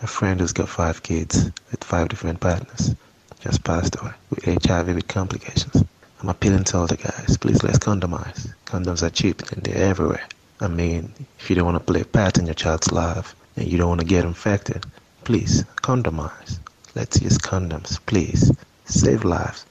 A friend who's got five kids with five different partners just passed away with HIV with complications. I'm appealing to all the guys, please let's condomize. Condoms are cheap and they're everywhere. I mean, if you don't want to play a part in your child's life and you don't want to get infected, please condomize. Let's use condoms, please. Save lives.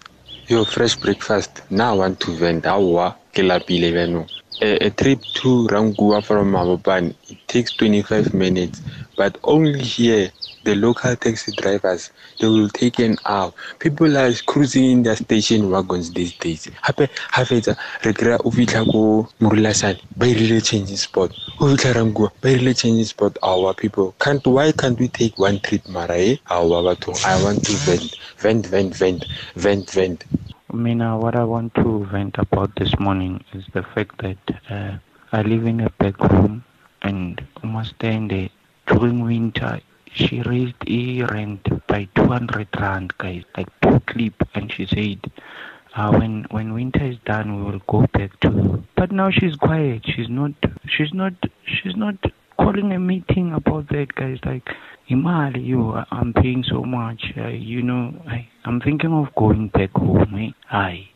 Yo, fresh breakfast. Now want to ke lapile beno. A, a trip to Rangua from Mabopane, it takes 25 minutes, but only here, the local taxi drivers, they will take an hour. People are cruising in their station wagons these days. Hape, hafetsa, re kry-a o fitlha ko Morulasane, ba irile changing spot. O Rangua, ba changing spot. Our people, can't, why can't we take one trip, mara eh? Our batho, I want to vent, vent, vent, vent, vent, vent. Mina, what I want to vent about this morning is the fact that uh, I live in a back room and almost in during winter she raised a rent by 200 rand guys like two clip. And she said uh, when when winter is done we will go back to but now she's quiet. She's not she's not she's not calling a meeting about that guys like imali you i'm paying so much uh, you know I, i'm thinking of going back home eh? I,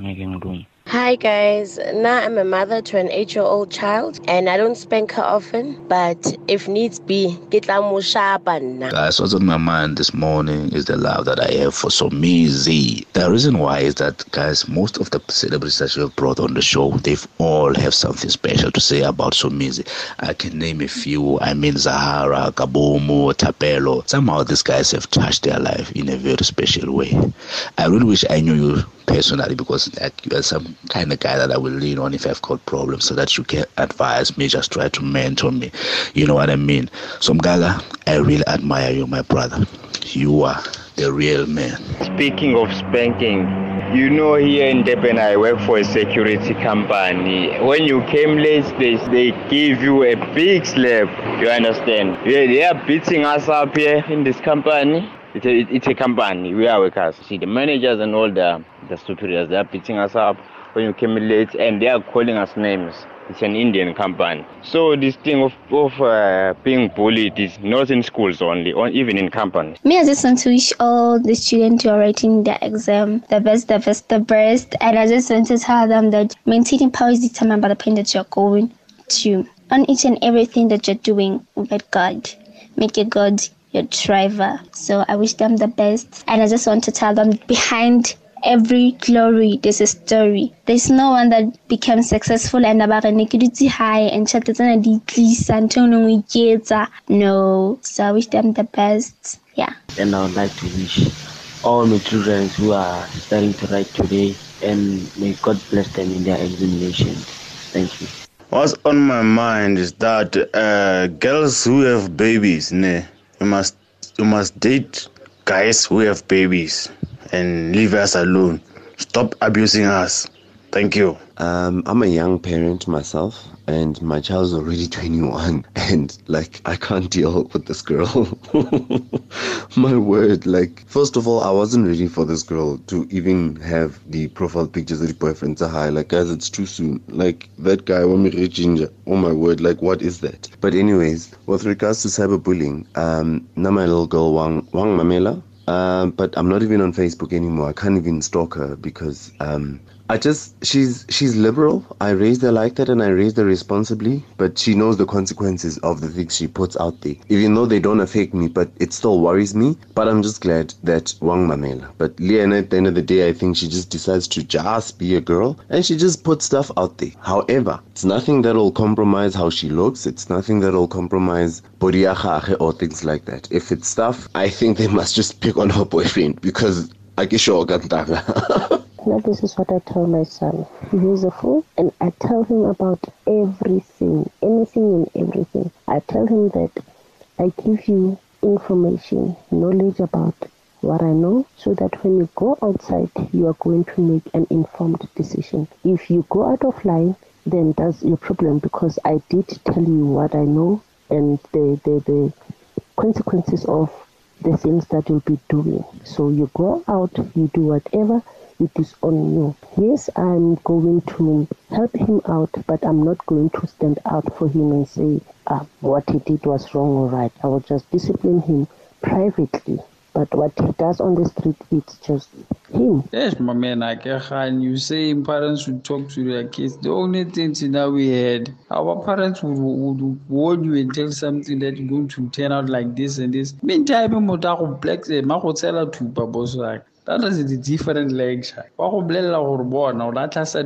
ngeke ngilunge Hi guys, now I'm a mother to an eight year old child and I don't spank her often, but if needs be, get la mushaba na. Guys, what's on my mind this morning is the love that I have for Somizi. The reason why is that, guys, most of the celebrities that you have brought on the show, they've all have something special to say about Somizi. I can name a few. I mean, Zahara, Kabomo, Thapelo. Somehow these guys have touched their life in a very special way. I really wish I knew you personally because like you are some kind of guy that I will lean on if I've got problems so that you can advise me, just try to mentor me. You know what I mean? Somgaga, I really admire you, my brother. You are the real man. Speaking of spanking, you know here in Durban I work for a security company. When you came late, they, they give you a big slap. You understand? Yeah, they are beating us up here in this company. It's a, it's a company. We are workers. See, the managers and all the, the superiors, they are beating us up when you came late and they are calling us names. It's an Indian company. So this thing of, of uh, being bullied is not in schools only, or even in companies. Me, I just want to wish all the students who are writing their exam the best, the best, the best. And I just want to tell them that maintaining power is determined by the pain that you're going to. On each and everything that you're doing, let God. Make your God your driver. So I wish them the best. And I just want to tell them behind every glory there's a story. There's no one that becomes successful and about a negativity high and chatting No. So I wish them the best. Yeah. And I would like to wish all my children who are starting to write today and may God bless them in their examinations. Thank you. What's on my mind is that uh, girls who have babies, ne, you must you must date guys who have babies and leave us alone. Stop abusing us. Thank you. Um, I'm a young parent myself, and my child's already 21, and like I can't deal with this girl. my word, like first of all, I wasn't ready for this girl to even have the profile pictures of the boyfriend to high. Like guys, it's too soon. Like that guy, Wamiri Ginger. Oh my word, like what is that? But anyways, with regards to cyberbullying, um, now my little girl Wang Wang Mamela. Um, but I'm not even on Facebook anymore. I can't even stalk her because um, I just she's she's liberal. I raised her like that and I raised her responsibly, but she knows the consequences of the things she puts out there. Even though they don't affect me, but it still worries me. But I'm just glad that Wang Mamela. But Leanne at the end of the day I think she just decides to just be a girl and she just puts stuff out there. However, it's nothing that'll compromise how she looks, it's nothing that'll compromise body or things like that. If it's stuff, I think they must just pick on her boyfriend because I Akisho Gantanga. Now, this is what I tell my son. He is a fool, and I tell him about everything, anything and everything. I tell him that I give you information, knowledge about what I know, so that when you go outside, you are going to make an informed decision. If you go out of line, then that's your problem because I did tell you what I know and the, the, the consequences of the things that you'll be doing. So you go out, you do whatever it is on you. Yes, I'm going to help him out, but I'm not going to stand out for him and say, uh, what he did was wrong or right. I will just discipline him privately. But what he does on the street, it's just him. Yes, my man, I can. You say parents should talk to their kids. The only thing now we had, our parents would, would warn you and tell something that you're going to turn out like this and this. Meantime, mo ta go black se ma go tsela thupa boss wa that is the different wa go bolelela gore bona o sa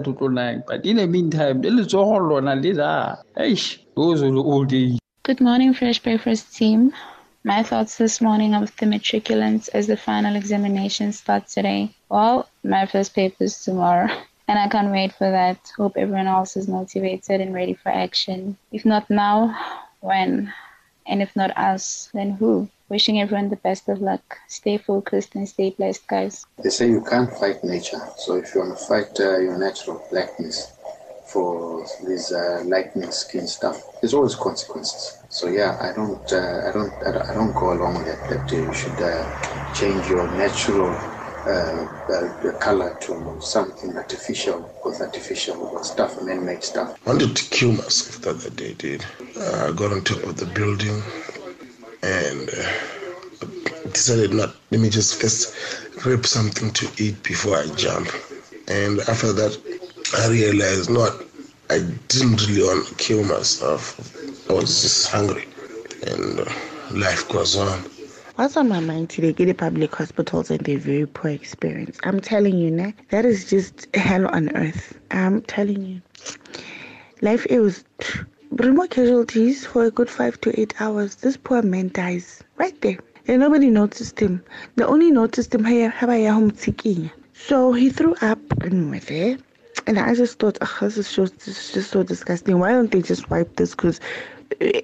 but in the meantime le letsogo lona le da eish those are the old days Good morning, Fresh Breakfast team. My thoughts this morning of the matriculants as the final examinations start today. Well, my first paper is tomorrow, and I can't wait for that. Hope everyone else is motivated and ready for action. If not now, when? And if not us, then who? Wishing everyone the best of luck. Stay focused and stay blessed, guys. They say you can't fight nature, so if you want to fight uh, your natural blackness, for this uh, lightning skin stuff, there's always consequences. So yeah, I don't, uh, I don't, I don't go along with that. That you should uh, change your natural uh, uh, color to something artificial, with artificial stuff, man-made stuff. I wanted to kill myself the other day, dude. Uh, I got on top of the building and decided not. Let me just first grab something to eat before I jump. And after that, I realized not I didn't really want to kill myself. I was just hungry, and uh, life goes on. What's on my mind today? Get the public hospitals and their very poor experience. I'm telling you, nah, that is just hell on earth. I'm telling you. Life is more casualties for a good five to eight hours. This poor man dies right there. And nobody noticed him. They only noticed him here. So he threw up and we're there. And I just thought, oh, this is just, this is just so disgusting. Why don't they just wipe this? Because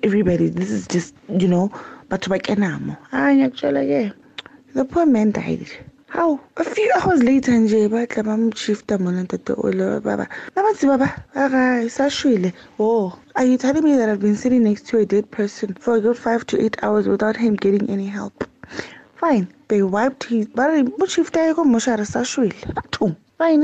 everybody, this is just, you know, but like enamo. And actually, yeah, the poor man died. How? A few hours later nje batla bamshifta mona ole baba. Nabathi baba, okay, sashwile. Oh, are you telling me that I've been sitting next to a dead person for a good five to eight hours without him getting any help? Fine. They wiped his body. Mushifta ko moshara sashwile. Fine,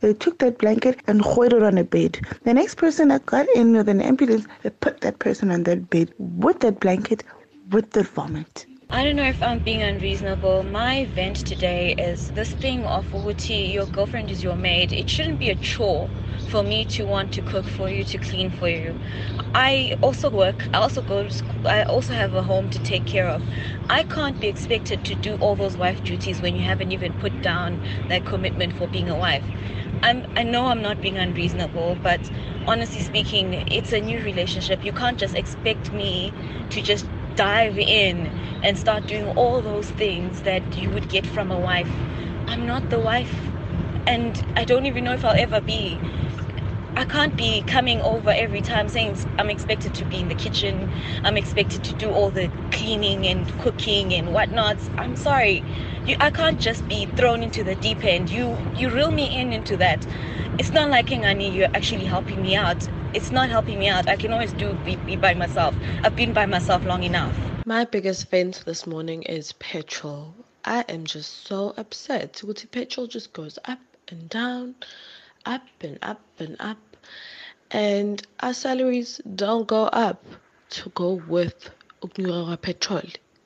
they took that blanket and threw it on a bed. The next person that got in with an ambulance, they put that person on that bed with that blanket, with the vomit. I don't know if I'm being unreasonable. My vent today is this thing of Uhuti, your girlfriend is your maid. It shouldn't be a chore for me to want to cook for you, to clean for you. I also work, I also go to school, I also have a home to take care of. I can't be expected to do all those wife duties when you haven't even put down that commitment for being a wife. I'm, I know I'm not being unreasonable, but honestly speaking, it's a new relationship. You can't just expect me to just dive in and start doing all those things that you would get from a wife. I'm not the wife, and I don't even know if I'll ever be. I can't be coming over every time saying I'm expected to be in the kitchen, I'm expected to do all the cleaning and cooking and whatnot. I'm sorry, you, I can't just be thrown into the deep end. You you reel me in into that. It's not like Kingani, you're actually helping me out. It's not helping me out. I can always do be, be by myself. I've been by myself long enough. My biggest vent this morning is petrol. I am just so upset. Guti petrol just goes up and down, up and up and up. And our salaries don't go up to go with ukunyuka petrol.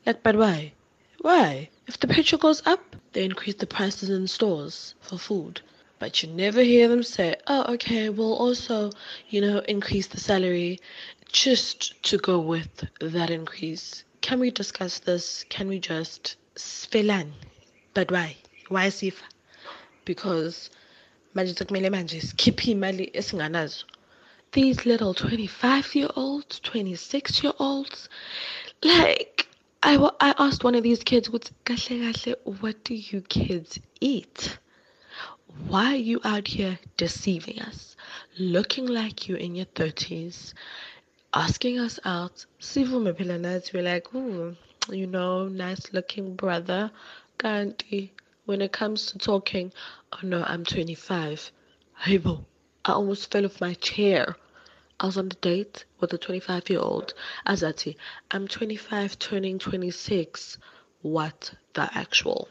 Like, but why? Why? If the petrol goes up, they increase the prices in stores for food. But you never hear them say, oh, okay, we'll also, you know, increase the salary just to go with that increase can we discuss this? Can we just sfelan? But why? Why SIFA? Because manje sekumele manje sikhiphe imali esinganazo. These little 25 year olds, 26 year olds, like I, I asked one of these kids, what do you kids eat? Why are you out here deceiving us? Looking like you're in your 30s, asking us out. Nathi we're like, ooh, you know, nice looking brother. Kanti when it comes to talking, oh no, I'm 25. Hebo, I almost fell off my chair. I was on the date with a 25 year old. Azati, I'm 25 turning 26. What the actual?